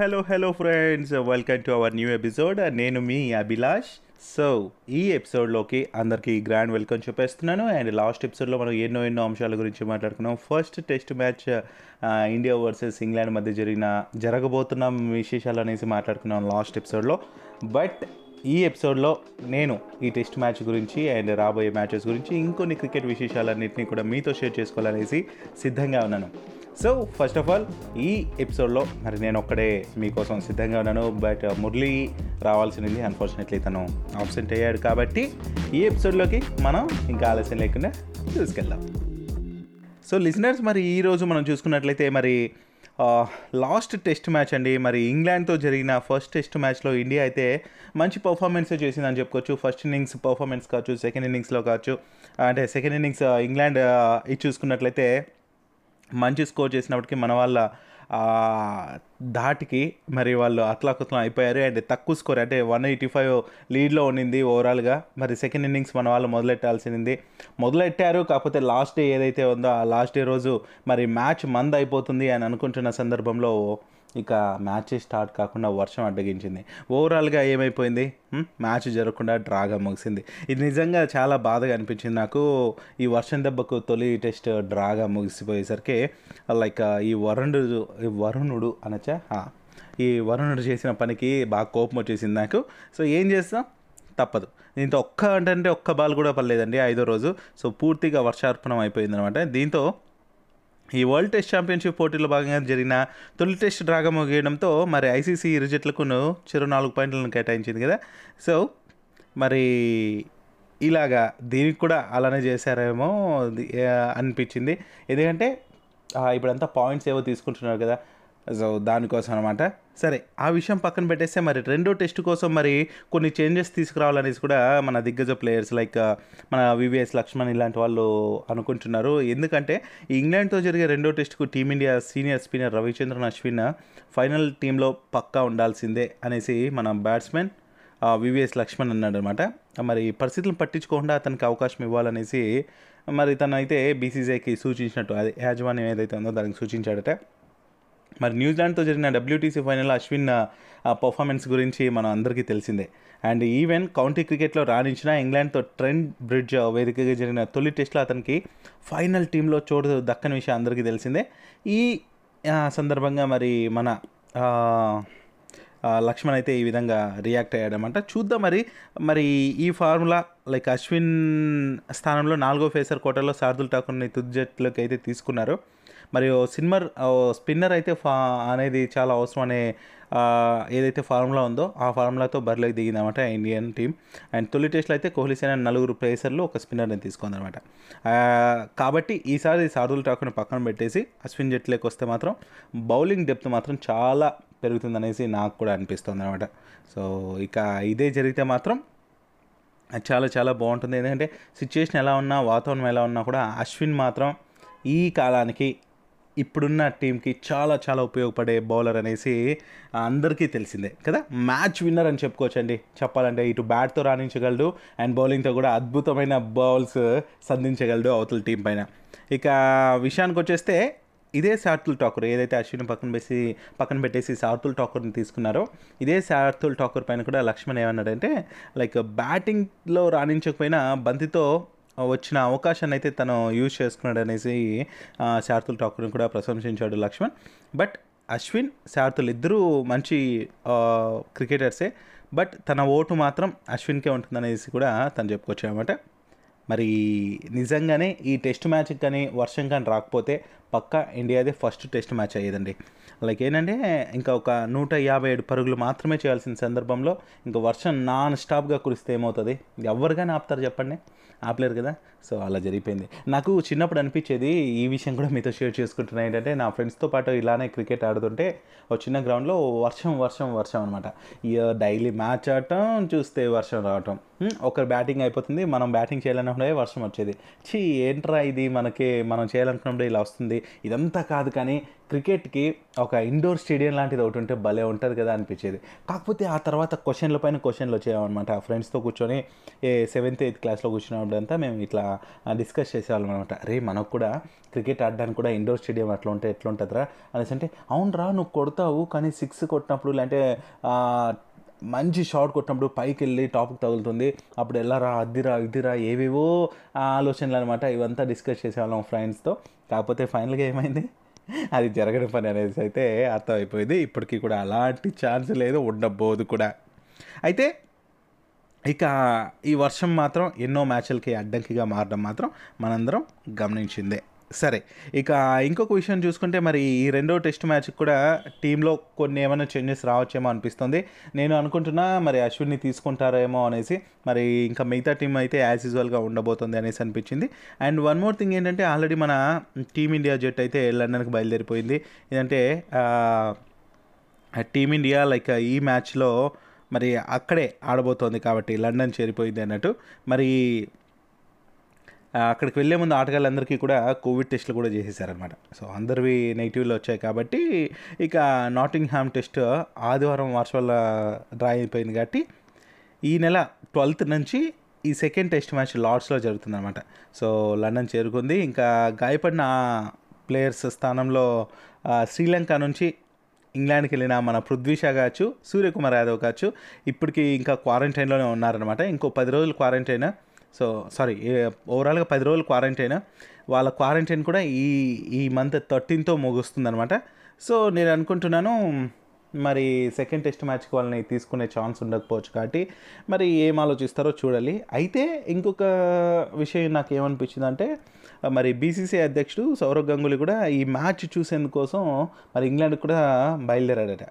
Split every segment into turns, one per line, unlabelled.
Hello hello friends welcome to our new episode నేను మీ Abhilash. So ఈ ఎపిసోడ్లోకి అందరికీ గ్రాండ్ వెల్కమ్ చెప్పేస్తున్నాను అండ్ లాస్ట్ ఎపిసోడ్లో మనం ఎన్నో ఎన్నో అంశాల గురించి మాట్లాడుకున్నాం. First test match India versus England మధ్య జరిగిన జరగబోతున్న విశేషాలు అనేసి మాట్లాడుకున్నాం లాస్ట్ ఎపిసోడ్లో బట్ ఈ ఎపిసోడ్లో నేను ఈ టెస్ట్ మ్యాచ్ గురించి అండ్ రాబోయే మ్యాచెస్ గురించి ఇంకొన్ని క్రికెట్ విశేషాలన్నింటినీ కూడా మీతో షేర్ చేసుకోవాలనేసి సిద్ధంగా ఉన్నాను. సో ఫస్ట్ ఆఫ్ ఆల్ ఈ ఎపిసోడ్లో మరి నేను ఒక్కడే మీకోసం సిద్ధంగా ఉన్నాను. బట్ uh, మురళి రావాల్సింది అన్ఫార్చునేట్లీ తను ఆబ్సెంట్ అయ్యాడు కాబట్టి ఈ ఎపిసోడ్లోకి మనం ఇంకా ఆలస్యం లేకుండా చూసుకెళ్దాం. సో లిజనర్స్ మరి ఈరోజు మనం చూసుకున్నట్లయితే మరి లాస్ట్ టెస్ట్ మ్యాచ్ అండి. మరి ఇంగ్లాండ్తో జరిగిన ఫస్ట్ టెస్ట్ మ్యాచ్లో ఇండియా అయితే మంచి పర్ఫార్మెన్స్ చేసిందని చెప్పుకోవచ్చు. ఫస్ట్ ఇన్నింగ్స్ పర్ఫార్మెన్స్ కావచ్చు సెకండ్ ఇన్నింగ్స్లో కావచ్చు. అంటే second innings uh, England uh, ఇది చూసుకున్నట్లయితే మంచి స్కోర్ చేసినప్పటికీ మన వాళ్ళ దాటికి ధాటికి మరి వాళ్ళు అతలాకుతలం అయిపోయారు. అండ్ తక్కువ స్కోర్ అంటే వన్ ఎయిటీ ఫైవ్ లీడ్లో ఉండింది ఓవరాల్గా. మరి సెకండ్ ఇన్నింగ్స్ మన వాళ్ళు మొదలెట్టాల్సింది. మొదలెట్టారు కాకపోతే లాస్ట్ డే ఏదైతే ఉందో ఆ లాస్ట్ డే రోజు మరి మ్యాచ్ మంద్ అయిపోతుంది అని అనుకుంటున్న సందర్భంలో ఇక మ్యాచ్ స్టార్ట్ కాకుండా వర్షం అడ్డగించింది. ఓవరాల్గా ఏమైపోయింది? మ్యాచ్ జరగకుండా డ్రాగా ముగిసింది. ఇది నిజంగా చాలా బాధగా అనిపించింది నాకు. ఈ వర్షం దెబ్బకు తొలి టెస్ట్ డ్రాగా ముగిసిపోయేసరికి లైక్ ఈ వరుణుడు వరుణుడు అనొచ్చా? ఈ వరుణుడు చేసిన పనికి బాగా కోపం వచ్చేసింది నాకు. సో ఏం చేస్తాం? తప్పదు. దీంతో ఒక్క అంటే ఒక్క బాల్ కూడా పడలేదండి ఐదో రోజు. సో పూర్తిగా వర్షార్పణం అయిపోయింది అనమాట దీంతో ఈ వరల్డ్ టెస్ట్ ఛాంపియన్షిప్ పోటీలో భాగంగా జరిగిన తొలి టెస్ట్ డ్రాగా ముగియడంతో మరి ఐసీసీ ఇరు జట్లకును చిరు నాలుగు పాయింట్లను కేటాయించింది కదా. సో మరి ఇలాగా దీనికి కూడా అలానే చేశారేమో అనిపించింది. ఎందుకంటే ఇప్పుడంతా పాయింట్స్ ఏవో తీసుకుంటున్నారు కదా. సో దానికోసం అనమాట సరే ఆ విషయం పక్కన పెట్టేస్తే మరి రెండో టెస్ట్ కోసం మరి కొన్ని చేంజెస్ తీసుకురావాలనేసి కూడా మన దిగ్గజ ప్లేయర్స్ లైక్ మన వివిఎస్ లక్ష్మణ్ ఇలాంటి వాళ్ళు అనుకుంటున్నారు. ఎందుకంటే ఇంగ్లాండ్తో జరిగే రెండో టెస్ట్కు team India senior spinner Ravichandran Ashwin final టీంలో పక్కా ఉండాల్సిందే అనేసి మన బ్యాట్స్మెన్ వివిఎస్ లక్ష్మణ్ అన్నాడు అనమాట మరి పరిస్థితులను పట్టించుకోకుండా అతనికి అవకాశం ఇవ్వాలనేసి మరి తను అయితే బీసీసీఐకి సూచించినట్టు అది యాజమాన్యం ఏదైతే ఉందో దానికి సూచించాడట. మరి న్యూజిలాండ్తో జరిగిన డబ్ల్యూటీసీ ఫైనల్ అశ్విన్ పర్ఫార్మెన్స్ గురించి మనం అందరికీ తెలిసిందే. అండ్ ఈవెన్ కౌంటీ క్రికెట్లో రాణించిన ఇంగ్లాండ్తో ట్రెండ్ బ్రిడ్జ్ వేదికగా జరిగిన తొలి టెస్ట్లో అతనికి ఫైనల్ టీంలో చోటు దక్కని విషయం అందరికీ తెలిసిందే. ఈ సందర్భంగా మరి మన లక్ష్మణ్ అయితే ఈ విధంగా రియాక్ట్ అయ్యాడనమాట చూద్దాం మరి మరి ఈ ఫార్ములా లైక్ అశ్విన్ స్థానంలో నాలుగో ఫేసర్ కోటలో శార్దుల్ ఠాకూర్ని తుది అయితే తీసుకున్నారు. మరియు సినిమర్ స్పిన్నర్ అయితే ఫా అనేది చాలా అవసరం అనే ఏదైతే ఫార్ములా ఉందో ఆ ఫార్ములాతో బరిలోకి దిగిందన్నమాట ఇండియన్ టీం అండ్ తొలి టెస్ట్లో అయితే కోహ్లీ సేన నలుగురు ప్లేసర్లు ఒక స్పిన్నర్ని తీసుకుందనమాట కాబట్టి ఈసారి శార్దుల్ ఠాకూర్ని పక్కన పెట్టేసి అశ్విన్ జట్లోకి వస్తే మాత్రం బౌలింగ్ డెప్త్ మాత్రం చాలా పెరుగుతుందనేసి నాకు కూడా అనిపిస్తుంది అనమాట సో ఇక ఇదే జరిగితే మాత్రం అది చాలా చాలా బాగుంటుంది. ఎందుకంటే సిచ్యుయేషన్ ఎలా ఉన్నా వాతావరణం ఎలా ఉన్నా కూడా అశ్విన్ మాత్రం ఈ కాలానికి ఇప్పుడున్న టీంకి చాలా చాలా ఉపయోగపడే బౌలర్ అనేసి అందరికీ తెలిసిందే కదా? మ్యాచ్ విన్నర్ అని చెప్పుకోవచ్చండి. చెప్పాలంటే ఇటు బ్యాట్తో రాణించగలడు అండ్ బౌలింగ్తో కూడా అద్భుతమైన బౌల్స్ సంధించగలడు అవతల టీం పైన. ఇక విషయానికి వచ్చేస్తే ఇదే శార్థుల్ ఠాకూర్ ఏదైతే అశ్విన్ పక్కన పెట్టి పక్కన పెట్టేసి సార్తుల్ ఠాకూర్ని తీసుకున్నారో ఇదే శార్థుల్ ఠాకూర్ పైన కూడా లక్ష్మణ్ ఏమన్నాడంటే లైక్ బ్యాటింగ్లో రాణించకపోయినా బంతితో వచ్చిన అవకాశాన్ని అయితే తను యూజ్ చేసుకున్నాడు అనేసి ఆ, ఠాకూర్ని కూడా ప్రశంసించాడు లక్ష్మణ్. బట్ అశ్విన్ శార్థుల్ ఇద్దరూ మంచి క్రికెటర్సే. బట్ తన ఓటు మాత్రం అశ్విన్కే ఉంటుందనేసి కూడా తను చెప్పుకోవచ్చు అనమాట మరి నిజంగానే ఈ టెస్ట్ మ్యాచ్కి కానీ వర్షం కానీ రాకపోతే పక్కా ఇండియాదే ఫస్ట్ టెస్ట్ మ్యాచ్ అయ్యేదండి. లైక్ ఏంటంటే ఇంకా ఒక నూట యాభై ఏడు పరుగులు మాత్రమే చేయాల్సిన సందర్భంలో ఇంకా వర్షం నాన్ స్టాప్గా కురిస్తే ఏమవుతుంది? ఎవరికైనా ఆపుతారు చెప్పండి. ఆపలేరు కదా? సో అలా జరిగిపోయింది. నాకు చిన్నప్పుడు అనిపించేది ఈ విషయం కూడా మీతో షేర్ చేసుకుంటున్నా ఏంటంటే నా ఫ్రెండ్స్తో పాటు ఇలానే క్రికెట్ ఆడుతుంటే ఒక చిన్న గ్రౌండ్లో వర్షం వర్షం వర్షం అనమాట ఇయర్ డైలీ మ్యాచ్ ఆడటం చూస్తే వర్షం రావటం. ఒకరు బ్యాటింగ్ అయిపోతుంది మనం బ్యాటింగ్ చేయాలనుకునే వర్షం వచ్చేది. చీ ఏంట్రా ఇది మనకి మనం చేయాలనుకున్నప్పుడు ఇలా వస్తుంది. ఇదంతా కాదు కానీ క్రికెట్కి ఒక ఇండోర్ స్టేడియం లాంటిది ఒకటి ఉంటే భలే ఉంటుంది కదా అనిపించేది. కాకపోతే ఆ తర్వాత క్వశ్చన్ల పైన క్వశ్చన్లు వచ్చేవన్నమాట ఫ్రెండ్స్తో కూర్చొని ఏ సెవెంత్ ఎయిత్ క్లాస్లో కూర్చున్నప్పుడంతా మేము ఇట్లా డిస్కస్ చేసేవాళ్ళం అనమాట రే మనకు కూడా క్రికెట్ ఆడడానికి కూడా ఇండోర్ స్టేడియం అట్లా ఉంటే ఎట్లా ఉంటుందిరా అనేసి అంటే అవునరా నువ్వు కొడతావు కానీ సిక్స్ కొట్టినప్పుడు లేదంటే మంచి షాట్ కొట్టినప్పుడు పైకి వెళ్ళి టాప్కి తగులుతుంది. అప్పుడు వెళ్ళరా అద్దిరా ఇద్దిరా ఏవేవో ఆలోచనలు అనమాట ఇవంతా డిస్కస్ చేసేవాళ్ళం ఫ్రెండ్స్తో. కాకపోతే ఫైనల్గా ఏమైంది? అది జరగని పని అనేసి అయితే అర్థమైపోయింది. ఇప్పటికీ కూడా అలాంటి ఛాన్స్ లేదు. ఉండబోదు కూడా. అయితే ఇక ఈ వర్షం మాత్రం ఎన్నో మ్యాచ్లకి అడ్డంకిగా మారడం మాత్రం మనందరం గమనించిందే. సరే ఇక ఇంకొక విషయం చూసుకుంటే మరి ఈ రెండో టెస్ట్ మ్యాచ్ కూడా టీంలో కొన్ని ఏమైనా చేంజెస్ రావచ్చేమో అనిపిస్తుంది. నేను అనుకుంటున్నా మరి అశ్విన్ని తీసుకుంటారేమో అనేసి మరి ఇంకా మిగతా టీం అయితే యాజ్ యూజువల్గా ఉండబోతుంది అనేసి అనిపించింది. అండ్ వన్ మోర్ థింగ్ ఏంటంటే ఆల్రెడీ మన టీమిండియా జట్ అయితే లండన్కి బయలుదేరిపోయింది. ఏంటంటే టీమిండియా లైక్ ఈ మ్యాచ్లో మరి అక్కడే ఆడబోతోంది కాబట్టి లండన్ చేరిపోయింది అన్నట్టు. మరి అక్కడికి వెళ్ళే ముందు ఆటగాళ్ళందరికీ కూడా కోవిడ్ టెస్ట్లు కూడా చేసేసారనమాట సో అందరివి నెగిటివ్లు వచ్చాయి కాబట్టి ఇక నాటింగ్ హ్యామ్ టెస్ట్ ఆదివారం వర్చువల్ డ్రా అయిపోయింది కాబట్టి ఈ నెల ట్వెల్త్ నుంచి ఈ సెకండ్ టెస్ట్ మ్యాచ్ లార్డ్స్లో జరుగుతుందన్నమాట. సో లండన్ చేరుకుంది. ఇంకా గాయపడిన ప్లేయర్స్ స్థానంలో శ్రీలంక నుంచి ఇంగ్లాండ్కి వెళ్ళిన మన పృథ్వీషా కావచ్చు సూర్యకుమార్ యాదవ్ కావచ్చు ఇప్పటికి ఇంకా క్వారంటైన్లోనే ఉన్నారనమాట ఇంకో పది రోజులు క్వారంటైన్ సో సారీ ఓవరాల్గా పది రోజులు క్వారంటైన్ వాళ్ళ క్వారంటైన్ కూడా ఈ ఈ మంత్ థర్టీన్తో ముగుస్తుందనమాట సో నేను అనుకుంటున్నాను మరి సెకండ్ టెస్ట్ మ్యాచ్కి వాళ్ళని తీసుకునే ఛాన్స్ ఉండకపోవచ్చు కాబట్టి మరి ఏం ఆలోచిస్తారో చూడాలి. అయితే ఇంకొక విషయం నాకు ఏమనిపించిందంటే మరి బీసీసీ అధ్యక్షుడు సౌరవ్ గంగులీ కూడా ఈ మ్యాచ్ చూసేందుకోసం మరి ఇంగ్లాండ్ కూడా బయలుదేరాడట.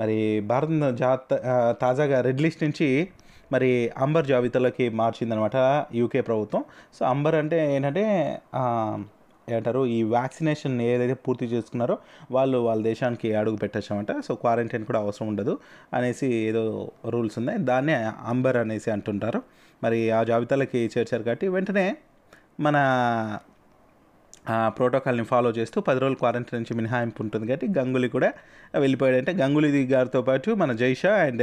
మరి భారత జాత తాజాగా రెడ్ లిస్ట్ నుంచి మరి అంబర్ జాబితాలోకి మార్చిందనమాట యూకే ప్రభుత్వం. సో అంబర్ అంటే ఏంటంటే ఆ, ఏమంటారు ఈ వ్యాక్సినేషన్ ఏదైతే పూర్తి చేసుకున్నారో వాళ్ళు వాళ్ళ దేశానికి అడుగు పెట్టచ్చమంట సో క్వారంటైన్ కూడా అవసరం ఉండదు అనేసి ఏదో రూల్స్ ఉన్నాయి. దాన్నే అంబర్ అనేసి అంటుంటారు. మరి ఆ జాబితాలకి చేర్చారు కాబట్టి వెంటనే మన ప్రోటోకాల్ని ఫాలో చేస్తూ పది రోజులు క్వారంటైన్ నుంచి మినహాయింపు ఉంటుంది కాబట్టి గంగులీ కూడా వెళ్ళిపోయాడు అంటే గంగులీ గారితో పాటు మన జైషా అండ్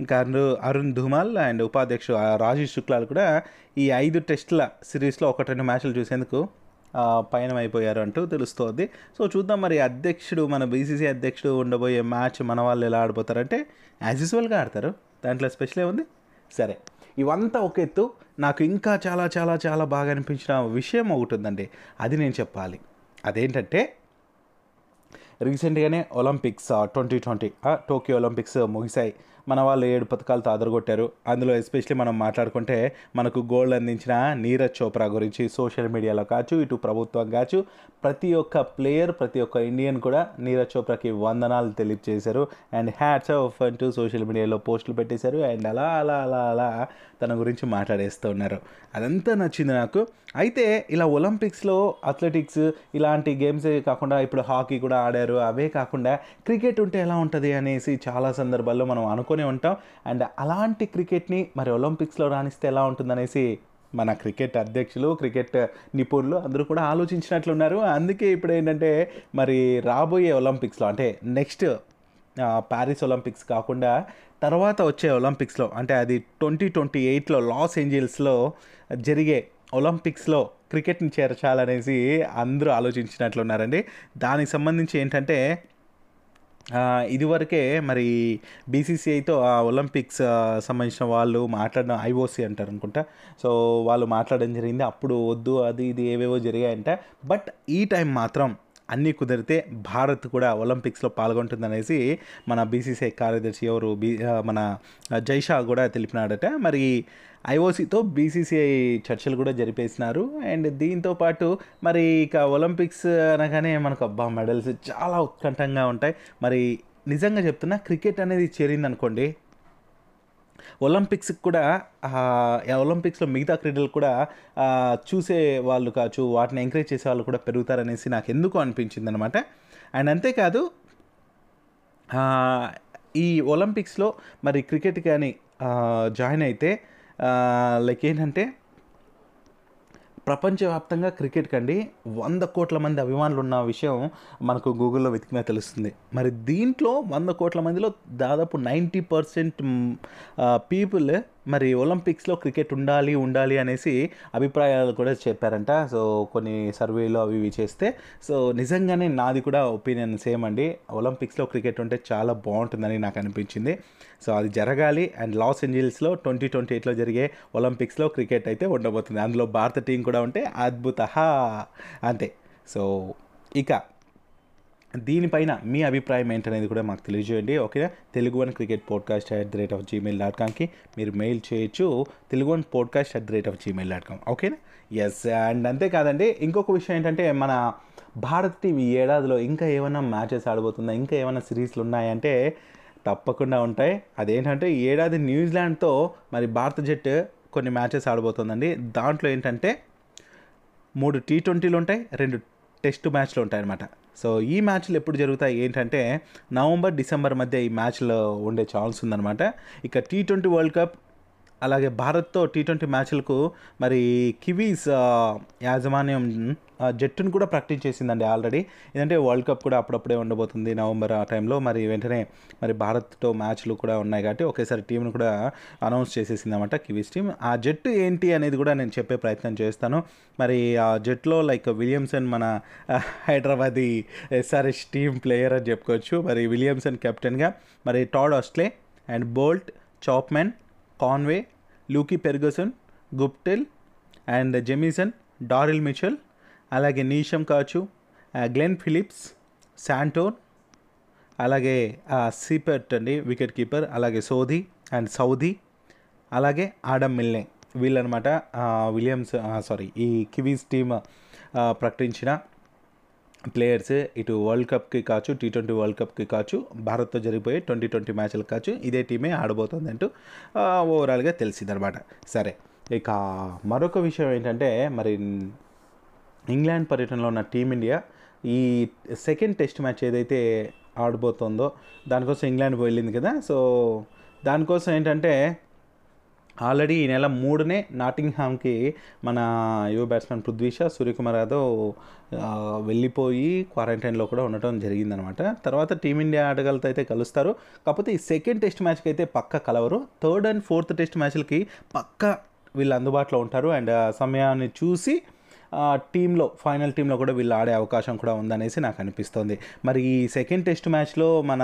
ఇంకా అరుణ్ అరుణ్ ధుమాల్ అండ్ ఉపాధ్యక్షుడు రాజేష్ శుక్లాలు కూడా ఈ ఐదు టెస్టుల సిరీస్లో ఒకటి రెండు మ్యాచ్లు చూసేందుకు పయనం అయిపోయారు అంటూ తెలుస్తోంది. సో చూద్దాం మరి అధ్యక్షుడు మన బీసీసీ అధ్యక్షుడు ఉండబోయే మ్యాచ్ మన వాళ్ళు ఎలా ఆడిపోతారంటే యాజ్ యూజువల్గా ఆడతారు. దాంట్లో స్పెషల్ ఏముంది? సరే. ఇవంతా ఒక ఎత్తు. నాకు ఇంకా చాలా చాలా చాలా బాగా అనిపించిన విషయం ఒకటి ఉందండి. అది నేను చెప్పాలి. అదేంటంటే రీసెంట్గానే Olympics twenty twenty Tokyo Olympics ముగిశాయి. మన వాళ్ళు ఏడు పథకాలతో అదరగొట్టారు. అందులో ఎస్పెషలీ మనం మాట్లాడుకుంటే మనకు గోల్డ్ అందించిన నీరజ్ చోప్రా గురించి సోషల్ మీడియాలో కావచ్చు ఇటు ప్రభుత్వం కావచ్చు ప్రతి ఒక్క ప్లేయర్ ప్రతి ఒక్క ఇండియన్ కూడా నీరజ్ చోప్రాకి వందనాలు తెలియజేశారు. అండ్ హ్యాట్స్ ఆఫ్ అంటూ సోషల్ మీడియాలో పోస్టులు పెట్టేశారు. అండ్ అలా అలా అలా అలా తన గురించి మాట్లాడేస్తూ ఉన్నారు. అదంతా నచ్చింది నాకు. అయితే ఇలా ఒలింపిక్స్లో అథ్లెటిక్స్ ఇలాంటి గేమ్స్ కాకుండా ఇప్పుడు హాకీ కూడా ఆడారు. అవే కాకుండా క్రికెట్ ఉంటే ఎలా ఉంటుంది అనేసి చాలా సందర్భాల్లో మనం అనుకునే ఉంటాం. అండ్ అలాంటి క్రికెట్ని మరి ఒలింపిక్స్లో రాణిస్తే ఎలా ఉంటుందనేసి మన క్రికెట్ అధ్యక్షులు క్రికెట్ నిపుణులు అందరూ కూడా ఆలోచించినట్లున్నారు. అందుకే ఇప్పుడు ఏంటంటే మరి రాబోయే ఒలింపిక్స్లో అంటే నెక్స్ట్ ప్యారిస్ ఒలింపిక్స్ కాకుండా తర్వాత వచ్చే ఒలింపిక్స్లో అంటే అది ట్వంటీ ట్వంటీ ఎయిట్లో లాస్ ఏంజల్స్లో జరిగే ఒలింపిక్స్లో క్రికెట్ని చేర్చాలనేసి అందరూ ఆలోచించినట్లున్నారండి. దానికి సంబంధించి ఏంటంటే ఇదివరకే మరి బీసీసీఐతో ఆ ఒలింపిక్స్ సంబంధించిన వాళ్ళు మాట్లాడడం ఐఓసీ అంటారు అనుకుంటా. సో వాళ్ళు మాట్లాడడం జరిగింది. అప్పుడు వద్దు అది ఇది ఏవేవో జరిగాయంట. బట్ ఈ టైం మాత్రం అన్నీ కుదిరితే భారత్ కూడా ఒలింపిక్స్లో పాల్గొంటుందనేసి మన బీసీసీఐ కార్యదర్శి ఎవరు? బీ మన జైషా కూడా తెలిపినాడట. మరి ఐఓసీతో బీసీసీఐ చర్చలు కూడా జరిపేసినారు. అండ్ దీంతో పాటు మరి ఇక ఒలింపిక్స్ అనగానే మనకు అబ్బా మెడల్స్ చాలా ఉత్కంఠంగా ఉంటాయి. మరి నిజంగా చెప్తున్నా క్రికెట్ అనేది చేరింది అనుకోండి ఒలింపిక్స్కి కూడా ఒలింపిక్స్లో మిగతా క్రీడలు కూడా చూసే వాళ్ళు కావచ్చు వాటిని ఎంకరేజ్ చేసే వాళ్ళు కూడా పెరుగుతారనేసి నాకు ఎందుకు అనిపించింది అనమాట అండ్ అంతేకాదు ఈ ఒలింపిక్స్లో మరి క్రికెట్ కానీ జాయిన్ అయితే లైక్ ఏంటంటే ప్రపంచవ్యాప్తంగా క్రికెట్ కండి వంద కోట్ల మంది అభిమానులు ఉన్న విషయం మనకు గూగుల్లో వెతికినా తెలుస్తుంది. మరి దీంట్లో వంద కోట్ల మందిలో దాదాపు నైంటీ పర్సెంట్ పీపుల్ మరి ఒలింపిక్స్లో క్రికెట్ ఉండాలి ఉండాలి అనేసి అభిప్రాయాలు కూడా చెప్పారంట. సో కొన్ని సర్వేలు అవి ఇవి చేస్తే సో నిజంగానే నాది కూడా ఒపీనియన్ సేమ్ అండి. ఒలింపిక్స్లో క్రికెట్ ఉంటే చాలా బాగుంటుందని నాకు అనిపించింది. సో అది జరగాలి అండ్ లాస్ ఏంజల్స్లో ట్వంటీ ట్వంటీ ఎయిట్లో జరిగే ఒలింపిక్స్లో క్రికెట్ అయితే ఉండబోతుంది. అందులో భారత టీం కూడా ఉంటే అద్భుత. అంతే. సో ఇక దీనిపైన మీ అభిప్రాయం ఏంటనేది కూడా మాకు తెలియజేయండి ఓకేనా? Telugu one cricket podcast at the rate of gmail dot కామ్కి మీరు మెయిల్ చేయొచ్చు. Telugu one podcast at the rate of gmail dot com ఓకేనా? ఎస్ అండ్ అంతేకాదండి ఇంకొక విషయం ఏంటంటే మన భారత్ టీం ఈ ఏడాదిలో ఇంకా ఏమైనా మ్యాచెస్ ఆడబోతుందా? ఇంకా ఏమైనా సిరీస్లు ఉన్నాయంటే తప్పకుండా ఉంటాయి. అదేంటంటే ఈ ఏడాది న్యూజిలాండ్తో మరి భారత జట్టు కొన్ని మ్యాచెస్ ఆడబోతుందండి. దాంట్లో ఏంటంటే మూడు టీ ట్వంటీలు ఉంటాయి రెండు టెస్ట్ మ్యాచ్లు ఉంటాయి అన్నమాట సో ఈ మ్యాచ్లు ఎప్పుడు జరుగుతాయి ఏంటంటే నవంబర్ డిసెంబర్ మధ్య ఈ మ్యాచ్లు ఉండే ఛాన్స్ ఉందన్నమాట. ఇక టీ ట్వంటీ వరల్డ్ కప్ అలాగే భారత్తో టీ ట్వంటీ మ్యాచ్లకు మరి కివీస్ యాజమాన్యం జట్టును కూడా ప్రకటించేసిందండి ఆల్రెడీ. ఏంటంటే వరల్డ్ కప్ కూడా అప్పుడప్పుడే ఉండబోతుంది నవంబర్ ఆ టైంలో. మరి వెంటనే మరి భారత్తో మ్యాచ్లు కూడా ఉన్నాయి కాబట్టి ఒకేసారి టీంను కూడా అనౌన్స్ చేసేసింది అనమాట కివీస్ టీం. ఆ జట్టు ఏంటి అనేది కూడా నేను చెప్పే ప్రయత్నం చేస్తాను. మరి ఆ జట్టులో లైక్ విలియమ్సన్ మన ఆ, హైదరాబాదీ ఎస్ఆర్ఎస్ టీం ప్లేయర్ అని చెప్పుకోవచ్చు. మరి విలియమ్సన్ కెప్టెన్గా మరి Todd Astle and Boult Chapman Conway Lockie Ferguson Guptill and Jamieson Daryl Mitchell అలాగే నీషమ్ కాచు గ్లెన్ ఫిలిప్స్ శాంటోన్ అలాగే ఆ, సీపెట్ అండి వికెట్ కీపర్ అలాగే సోధి అండ్ సౌదీ అలాగే ఆడమ్ మిల్నే వీళ్ళనమాట విలియమ్స్ సారీ ఈ కివీస్ టీమ్ ప్రకటించిన ప్లేయర్స్. ఇటు వరల్డ్ కప్కి కావచ్చు టీ ట్వంటీ వరల్డ్ కప్కి కావచ్చు భారత్తో జరిగిపోయే ట్వంటీ ట్వంటీ మ్యాచ్లకు కావచ్చు ఇదే టీమే ఆడబోతుంది అంటూ ఓవరాల్గా తెలిసిందనమాట. సరే ఇక మరొక విషయం ఏంటంటే మరి ఇంగ్లాండ్ పర్యటనలో ఉన్న టీమిండియా ఈ సెకండ్ టెస్ట్ మ్యాచ్ ఏదైతే ఆడబోతుందో దానికోసం ఇంగ్లాండ్ వెళ్ళింది కదా. సో దానికోసం ఏంటంటే ఆల్రెడీ ఈ నెల మూడునే నాటింగ్హామ్కి మన యువ బ్యాట్స్మెన్ పృథ్వీ షా సూర్యకుమార్ యాదవ్ వెళ్ళిపోయి క్వారంటైన్లో కూడా ఉండటం జరిగిందనమాట తర్వాత టీమిండియా ఆటగాళ్ళతో అయితే కలుస్తారు. కాకపోతే ఈ సెకండ్ టెస్ట్ మ్యాచ్కి అయితే పక్క కలవరు. థర్డ్ అండ్ ఫోర్త్ టెస్ట్ మ్యాచ్లకి పక్క వీళ్ళు అందుబాటులో ఉంటారు. అండ్ ఆ సమయాన్ని చూసి టీంలో ఫైనల్ టీంలో కూడా వీళ్ళు ఆడే అవకాశం కూడా ఉందనేసి నాకు అనిపిస్తుంది. మరి ఈ సెకండ్ టెస్ట్ మ్యాచ్లో మన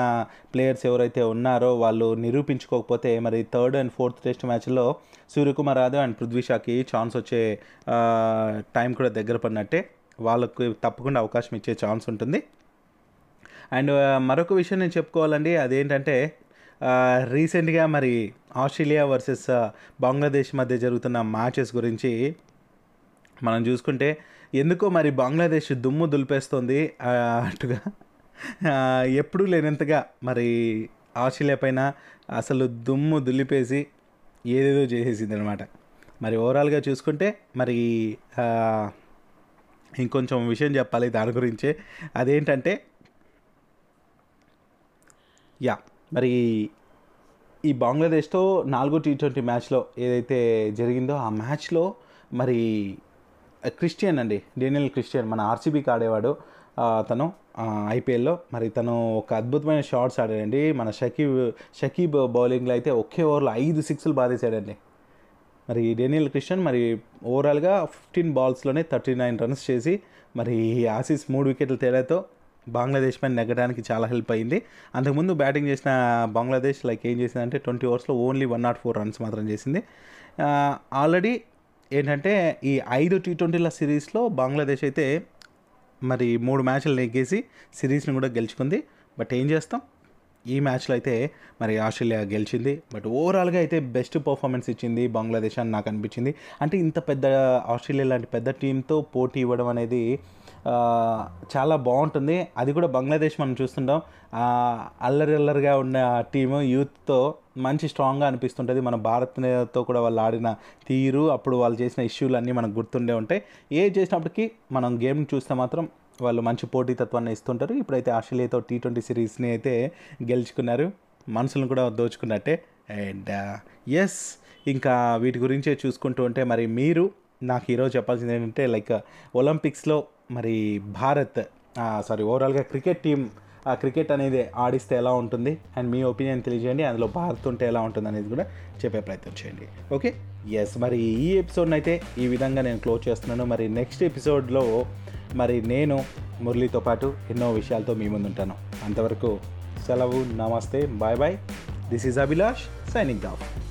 ప్లేయర్స్ ఎవరైతే ఉన్నారో వాళ్ళు నిరూపించుకోకపోతే మరి థర్డ్ అండ్ ఫోర్త్ టెస్ట్ మ్యాచ్లో సూర్యకుమార్ యాదవ్ అండ్ పృథ్వీషాకి ఛాన్స్ వచ్చే టైం కూడా దగ్గర పడినట్టే వాళ్ళకు తప్పకుండా అవకాశం ఇచ్చే ఛాన్స్ ఉంటుంది. అండ్ మరొక విషయం నేను చెప్పుకోవాలండి. అదేంటంటే రీసెంట్గా మరి ఆస్ట్రేలియా వర్సెస్ బంగ్లాదేశ్ మధ్య జరుగుతున్న మ్యాచెస్ గురించి మనం చూసుకుంటే ఎందుకో మరి బంగ్లాదేశ్ దుమ్ము దులిపేస్తుంది అటుగా. ఎప్పుడూ లేనంతగా మరి ఆస్ట్రేలియా పైన అసలు దుమ్ము దులిపేసి ఏదేదో చేసేసింది అనమాట మరి ఓవరాల్గా చూసుకుంటే మరి ఇంకొంచెం విషయం చెప్పాలి దాని గురించే. అదేంటంటే యా మరి ఈ బంగ్లాదేశ్తో నాలుగో టీ ట్వంటీ మ్యాచ్లో ఏదైతే జరిగిందో ఆ మ్యాచ్లో మరి క్రిస్టియన్ అండి డేనియల్ క్రిస్టియన్. మన ఆర్సీబీకి ఆడేవాడు. తను ఐపీఎల్లో. మరి తను ఒక అద్భుతమైన షాట్స్ ఆడాడండి. మన షకీబ్ షకీబ్ బౌలింగ్లో అయితే ఒకే ఓవర్లో ఐదు సిక్స్లు బాధేశాడండి మరి డేనియల్ క్రిస్టియన్ మరి ఓవరాల్గా ఫిఫ్టీన్ బాల్స్లోనే థర్టీ నైన్ రన్స్ చేసి మరి ఆసీస్ మూడు వికెట్ల తేడాతో బంగ్లాదేశ్ పైన నెగ్గడానికి చాలా హెల్ప్ అయింది. అంతకుముందు బ్యాటింగ్ చేసిన బంగ్లాదేశ్ లైక్ ఏం చేసిందంటే twenty ఓవర్స్లో only one naught four runs మాత్రం చేసింది. ఆల్రెడీ ఏంటంటే ఈ ఐదు టీ ట్వంటీల సిరీస్లో బంగ్లాదేశ్ అయితే మరి మూడు మ్యాచ్లు నెగ్గేసి సిరీస్ని కూడా గెలుచుకుంది. బట్ ఏం చేస్తాం? ఈ మ్యాచ్లో అయితే మరి ఆస్ట్రేలియా గెలిచింది. బట్ ఓవరాల్గా అయితే బెస్ట్ పర్ఫార్మెన్స్ ఇచ్చింది బంగ్లాదేశ్ అని నాకు అనిపించింది. అంటే ఇంత పెద్ద ఆస్ట్రేలియా లాంటి పెద్ద టీంతో పోటీ ఇవ్వడం అనేది చాలా బాగుంటుంది. అది కూడా బంగ్లాదేశ్ మనం చూస్తుంటాం. అల్లరి అల్లరిగా ఉన్న టీము యూత్తో మంచి స్ట్రాంగ్గా అనిపిస్తుంటుంది. మన భారత్తో కూడా వాళ్ళు ఆడిన తీరు అప్పుడు వాళ్ళు చేసిన ఇష్యూలు అన్నీ మనకు గుర్తుండే ఉంటాయి. ఏ చేసినప్పటికీ మనం గేమ్ చూస్తే మాత్రం వాళ్ళు మంచి పోటీతత్వాన్ని ఇస్తుంటారు. ఇప్పుడైతే ఆస్ట్రేలియాతో టీ ట్వంటీ సిరీస్ని అయితే గెలుచుకున్నారు. మనసులను కూడా దోచుకున్నట్టే. అండ్ ఎస్ ఇంకా వీటి గురించే చూసుకుంటూ ఉంటే మరి మీరు నాకు ఈరోజు చెప్పాల్సింది ఏంటంటే లైక్ ఒలింపిక్స్లో మరి భారత్ సారీ ఓవరాల్గా క్రికెట్ టీం ఆ క్రికెట్ అనేది ఆడిస్తే ఎలా ఉంటుంది? అండ్ మీ ఒపీనియన్ తెలియజేయండి. అందులో భారత్ ఉంటే ఎలా ఉంటుంది అనేది కూడా చెప్పే ప్రయత్నం చేయండి. ఓకే ఎస్ మరి ఈ ఎపిసోడ్ని అయితే ఈ విధంగా నేను క్లోజ్ చేస్తున్నాను. మరి నెక్స్ట్ ఎపిసోడ్లో మరి నేను మురళితో పాటు ఎన్నో విషయాలతో మీ ముందు ఉంటాను అంతవరకు సెలవు నమస్తే bye bye this is Abhilash signing off